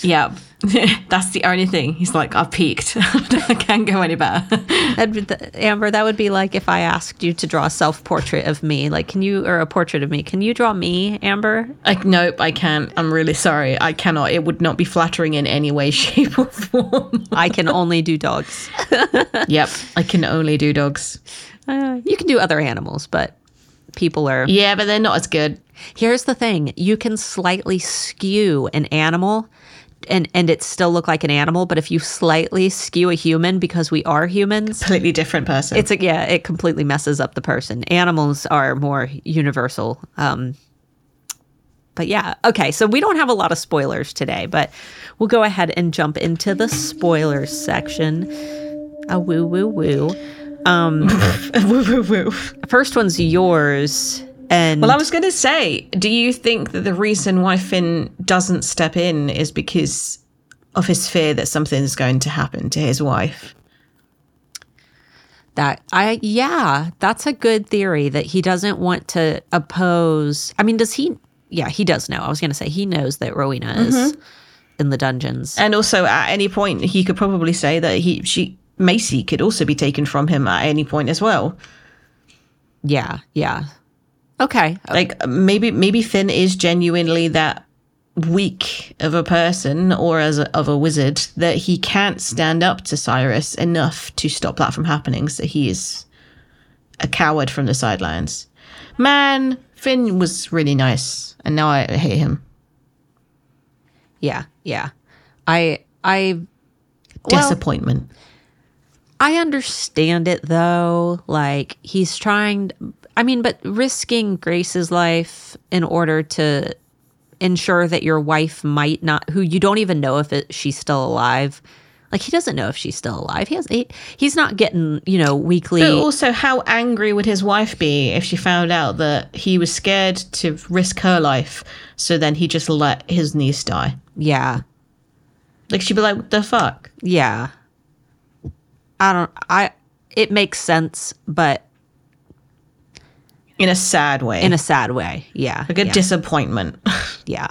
yeah, that's the only thing. He's like, I've peaked. I can't go any better. The, Amber, that would be like if I asked you to draw a self portrait of me. Like, can you or a portrait of me? Can you draw me, Amber? Like, nope, I can't. I'm really sorry. I cannot. It would not be flattering in any way, shape, or form. I can only do dogs. yep, I can only do dogs. Uh, you can do other animals, but people are. Yeah, but they're not as good. Here's the thing: you can slightly skew an animal, and and it still look like an animal. But if you slightly skew a human, because we are humans, Completely different person. it's a yeah, it completely messes up the person. Animals are more universal. Um, but yeah, okay. So we don't have a lot of spoilers today, but we'll go ahead and jump into the spoilers section. A woo woo woo. woo, woo, woo. First one's yours, and Well, I was going to say, do you think that the reason why Finn doesn't step in is because of his fear that something's going to happen to his wife? That I yeah, that's a good theory that he doesn't want to oppose. I mean, does he? Yeah, he does know. I was going to say he knows that Rowena is mm-hmm. in the dungeons. And also, at any point, he could probably say that he, she, Macy could also be taken from him at any point as well. Yeah, yeah. Okay. Like maybe, maybe Finn is genuinely that weak of a person or as a, of a wizard that he can't stand up to Cyrus enough to stop that from happening. So he is a coward from the sidelines. Man, Finn was really nice, and now I hate him. Yeah, yeah. I I well, Disappointment. I understand it though. Like he's trying, I mean, but risking Grace's life in order to ensure that your wife might not, who you don't even know if it, she's still alive. Like he doesn't know if she's still alive. He has, he, he's not getting, you know, weekly. But also, how angry would his wife be if she found out that he was scared to risk her life, so then he just let his niece die? yeah. Like she'd be like, "What the fuck?" Yeah. I don't, I, it makes sense, but In a sad way, in a sad way. Yeah. like a yeah. disappointment. yeah.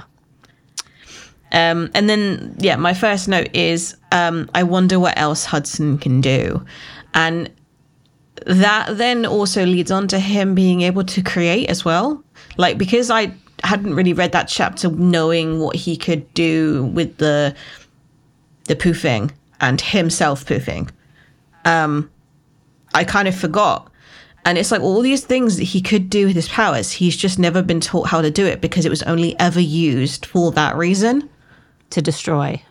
Um, and then, yeah, my first note is um, I wonder what else Hudson can do. And that then also leads on to him being able to create as well. Like, because I hadn't really read that chapter knowing what he could do with the the poofing and himself poofing. Um, I kind of forgot. And it's like all these things that he could do with his powers, he's just never been taught how to do it because it was only ever used for that reason To destroy.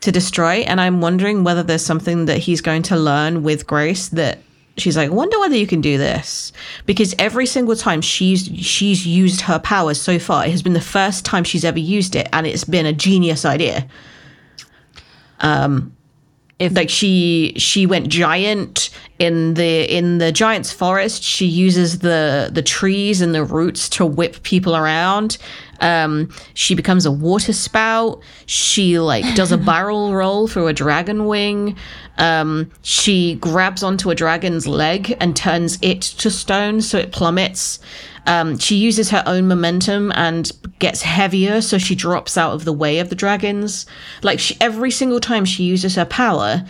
to destroy. And I'm wondering whether there's something that he's going to learn with Grace that she's like, wonder whether you can do this. Because every single time she's she's used her powers so far, it has been the first time she's ever used it, and it's been a genius idea. Um, If like she she went giant in the in the giant's forest. She uses the the trees and the roots to whip people around. Um she becomes a water spout. She like does a barrel roll through a dragon wing. Um she grabs onto a dragon's leg and turns it to stone so it plummets um, she uses her own momentum and gets heavier, so she drops out of the way of the dragons. Like she, every single time she uses her power,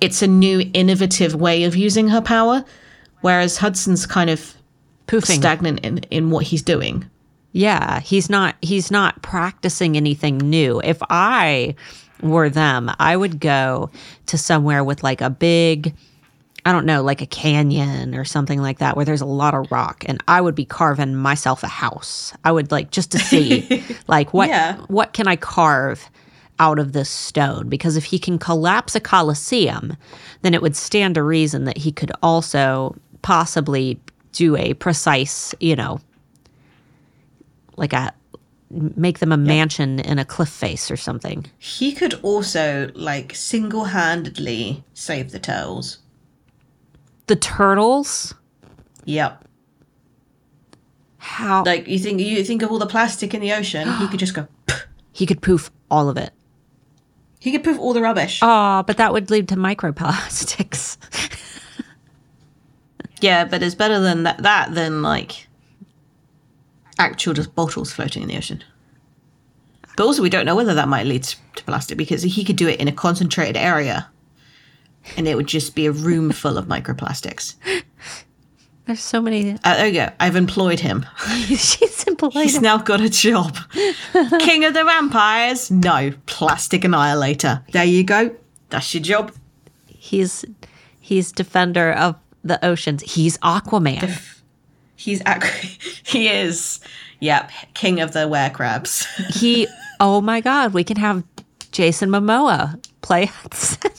it's a new innovative way of using her power. Whereas Hudson's kind of poofing. stagnant in, in what he's doing. Yeah, he's not he's not practicing anything new. If I were them, I would go to somewhere with like a big I don't know, like a canyon or something like that where there's a lot of rock and I would be carving myself a house. I would like just to see like what Yeah. what can I carve out of this stone because if he can collapse a coliseum, then it would stand to reason that he could also possibly do a precise, you know, like a make them a mansion in a cliff face or something. He could also like single handedly save the turtles. The turtles, Yep. how Like you think you think of all the plastic in the ocean, he could just go. he could poof all of it. He could poof all the rubbish. Oh, but that would lead to microplastics. Yeah, but it's better than that, that than like actual just bottles floating in the ocean. But also, we don't know whether that might lead to plastic because he could do it in a concentrated area, and it would just be a room full of microplastics. There's so many. Uh, there you go. I've employed him. She's employed. He's now got a job. King of the vampires? No, plastic annihilator. There you go. That's your job. He's he's defender of the oceans. He's Aquaman. He's ac- he is. Yep, king of the were crabs. he. Oh my God, we can have Jason Momoa play Hudson.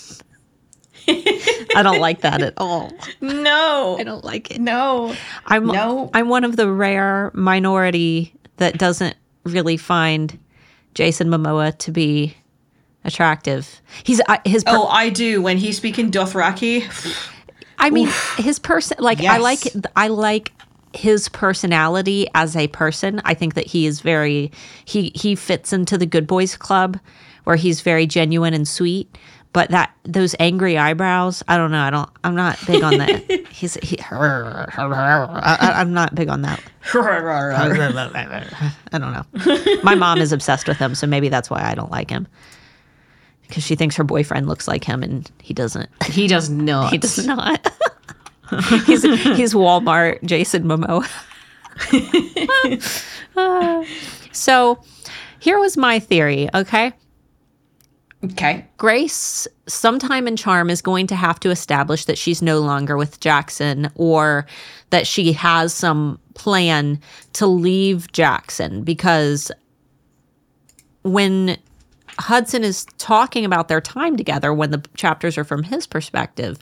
I don't like that at all. no, I don't like it. no. I'm No. I'm one of the rare minority that doesn't really find Jason Momoa to be attractive. He's I his per- Oh, I do. When he's speaking Dothraki, I mean his person like I like I like his personality as a person. I think that he is very he he fits into the good boys club where he's very genuine and sweet. But that those angry eyebrows, I don't know. I don't. I'm not big on that. He's he, I, I'm not big on that. I don't know. My mom is obsessed with him, so maybe that's why I don't like him. Because she thinks her boyfriend looks like him, and he doesn't. he does not. He does not. he's he's Walmart Jason Momoa. Uh, so here was my theory. Okay, Okay. Grace, sometime in Charm, is going to have to establish that she's no longer with Jackson or that she has some plan to leave Jackson because when Hudson is talking about their time together when the chapters are from his perspective,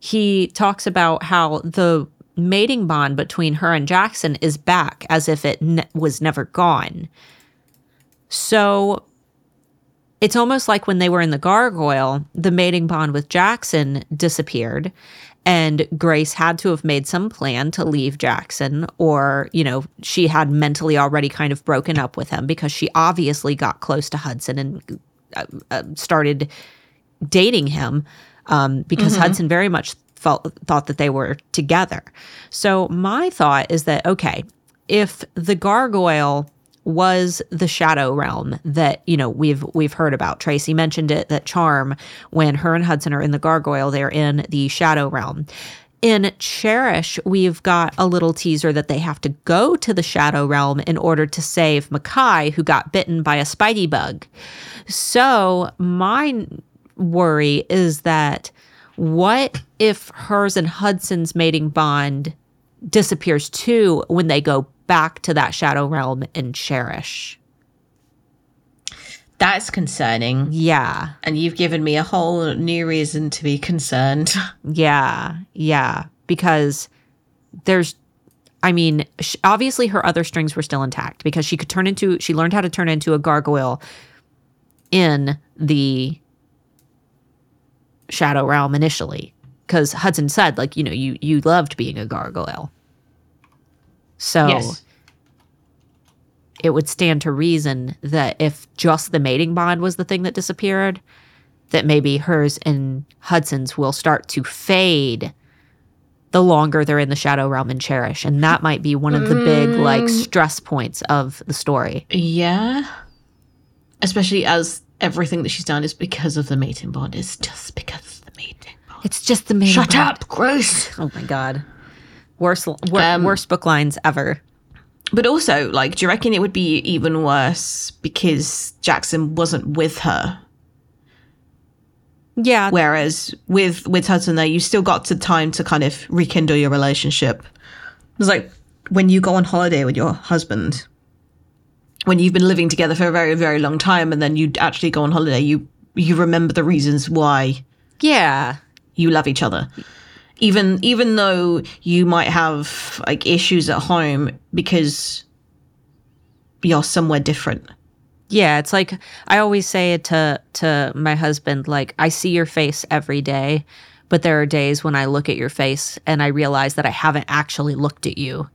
he talks about how the mating bond between her and Jackson is back as if it ne- was never gone. So it's almost like when they were in the gargoyle, the mating bond with Jackson disappeared. And Grace had to have made some plan to leave Jackson, or, you know, she had mentally already kind of broken up with him because she obviously got close to Hudson and uh, uh, started dating him um, because Hudson very much felt thought that they were together. So my thought is that okay, if the gargoyle was the shadow realm that you know we've we've heard about. Tracy mentioned it that charm when her and Hudson are in the gargoyle, they're in the shadow realm. In Cherish, we've got a little teaser that they have to go to the shadow realm in order to save Mekhi, who got bitten by a spidey bug. So my worry is that what if hers and Hudson's mating bond disappears too when they go back to that shadow realm and cherish? That's concerning. Yeah, And you've given me a whole new reason to be concerned. yeah, yeah. Because there's, I mean, sh- obviously her other strings were still intact because she could turn into, she learned how to turn into a gargoyle in the shadow realm initially because hudson said like you know you you loved being a gargoyle so Yes. it would stand to reason that if just the mating bond was the thing that disappeared that maybe hers and hudson's will start to fade the longer they're in the shadow realm and cherish and that might be one of the big like mm. stress points of the story Yeah. Especially as everything that she's done is because of the mating bond. It's just because of the mating bond. it's just the mating Shut bond. up, Grace. oh my god worst wor- Um, worst book lines ever But also, like, do you reckon it would be even worse because Jackson wasn't with her? yeah Whereas with with Hudson, there you still got the time to kind of rekindle your relationship. It's like when you go on holiday with your husband, when you've been living together for a very very long time, and then you actually go on holiday, you you remember the reasons why yeah you love each other. Even even though you might have like issues at home because you're somewhere different. Yeah, it's like I always say it to to my husband like I see your face every day, but there are days when I look at your face and I realize that I haven't actually looked at you.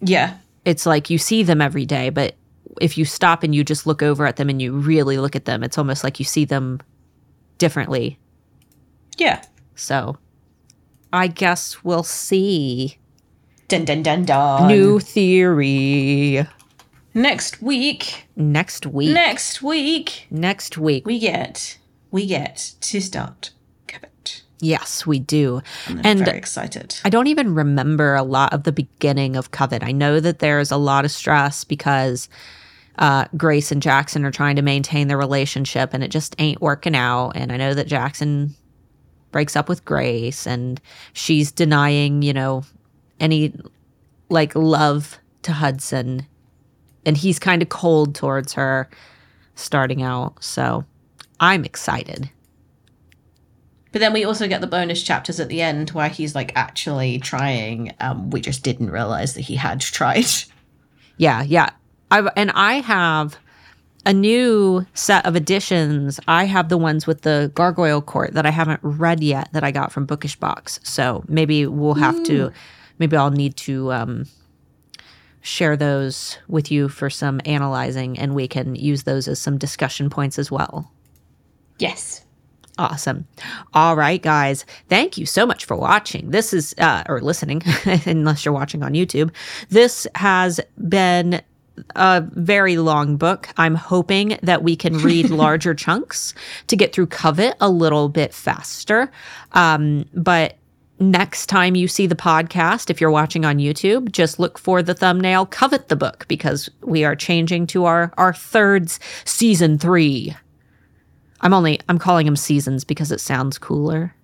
Yeah. It's like you see them every day, but if you stop and you just look over at them and you really look at them, it's almost like you see them differently. Yeah. So, I guess we'll see. Dun dun dun dun. New theory Next week. next week. Next week next week. we get we get to start Covet. Yes, we do. I'm And very excited. I don't even remember a lot of the beginning of Covet. I know that there's a lot of stress because uh, Grace and Jackson are trying to maintain their relationship and it just ain't working out. And I know that Jackson breaks up with Grace and she's denying, you know, any like love to Hudson. And he's kind of cold towards her starting out. So I'm excited. But then we also get the bonus chapters at the end where he's like actually trying. Um, we just didn't realize that he had tried. Yeah, yeah. I've, and I have a new set of editions. I have the ones with the gargoyle court that I haven't read yet that I got from Bookish Box. So maybe we'll have to maybe I'll need to um share those with you for some analyzing and we can use those as some discussion points as well. Yes. Awesome. All right, guys. Thank you so much for watching. This is, uh, or listening, unless you're watching on YouTube. This has been a very long book. I'm hoping that we can read larger chunks to get through Covet a little bit faster. Um, but next time you see the podcast, if you're watching on YouTube, just look for the thumbnail Covet the Book because we are changing to our, our third season three. I'm only I'm calling them seasons because it sounds cooler.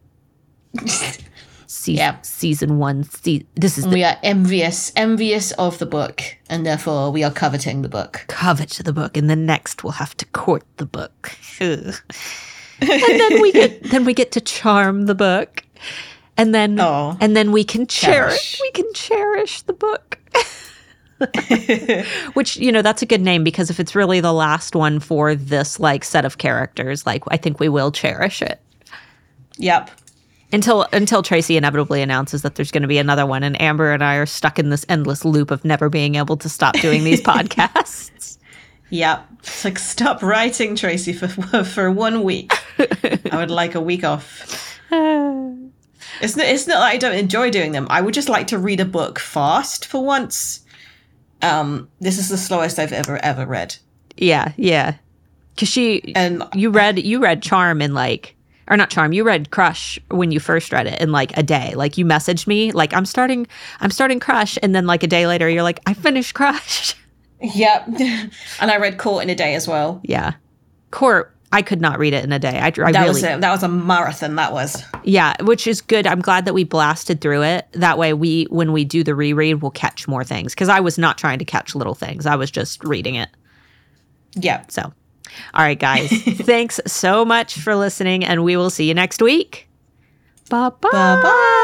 Se- Yeah. Season one. Se- this is the We are envious, envious of the book, and therefore we are coveting the book. covet the book, and then next we'll have to court the book. And then we get then we get to charm the book, and then Oh. and then we can cherish, Cherish. we can cherish the book. Which you know that's a good name because if it's really the last one for this like set of characters, like I think we will cherish it Yep. Until until Tracy inevitably announces that there's going to be another one, and Amber and I are stuck in this endless loop of never being able to stop doing these podcasts. Yep. It's like stop writing, Tracy, for for one week. I would like a week off. It's not. It's not that I don't enjoy doing them. I would just like to read a book fast for once. Um, this is the slowest I've ever ever read, Yeah, yeah. Cause she and you read you read Charm in like or not Charm, you read Crush when you first read it in like a day. Like you messaged me like I'm starting I'm starting Crush and then like a day later you're like I finished Crush. yep. and I read court in a day as well. yeah. Court I could not read it in a day. I, I That really was a, that was a marathon. That was. Yeah, which is good. I'm glad that we blasted through it. That way we when we do the reread we'll catch more things cuz I was not trying to catch little things. I was just reading it. Yeah. So, all right guys. thanks so much for listening and we will see you next week. Bye bye.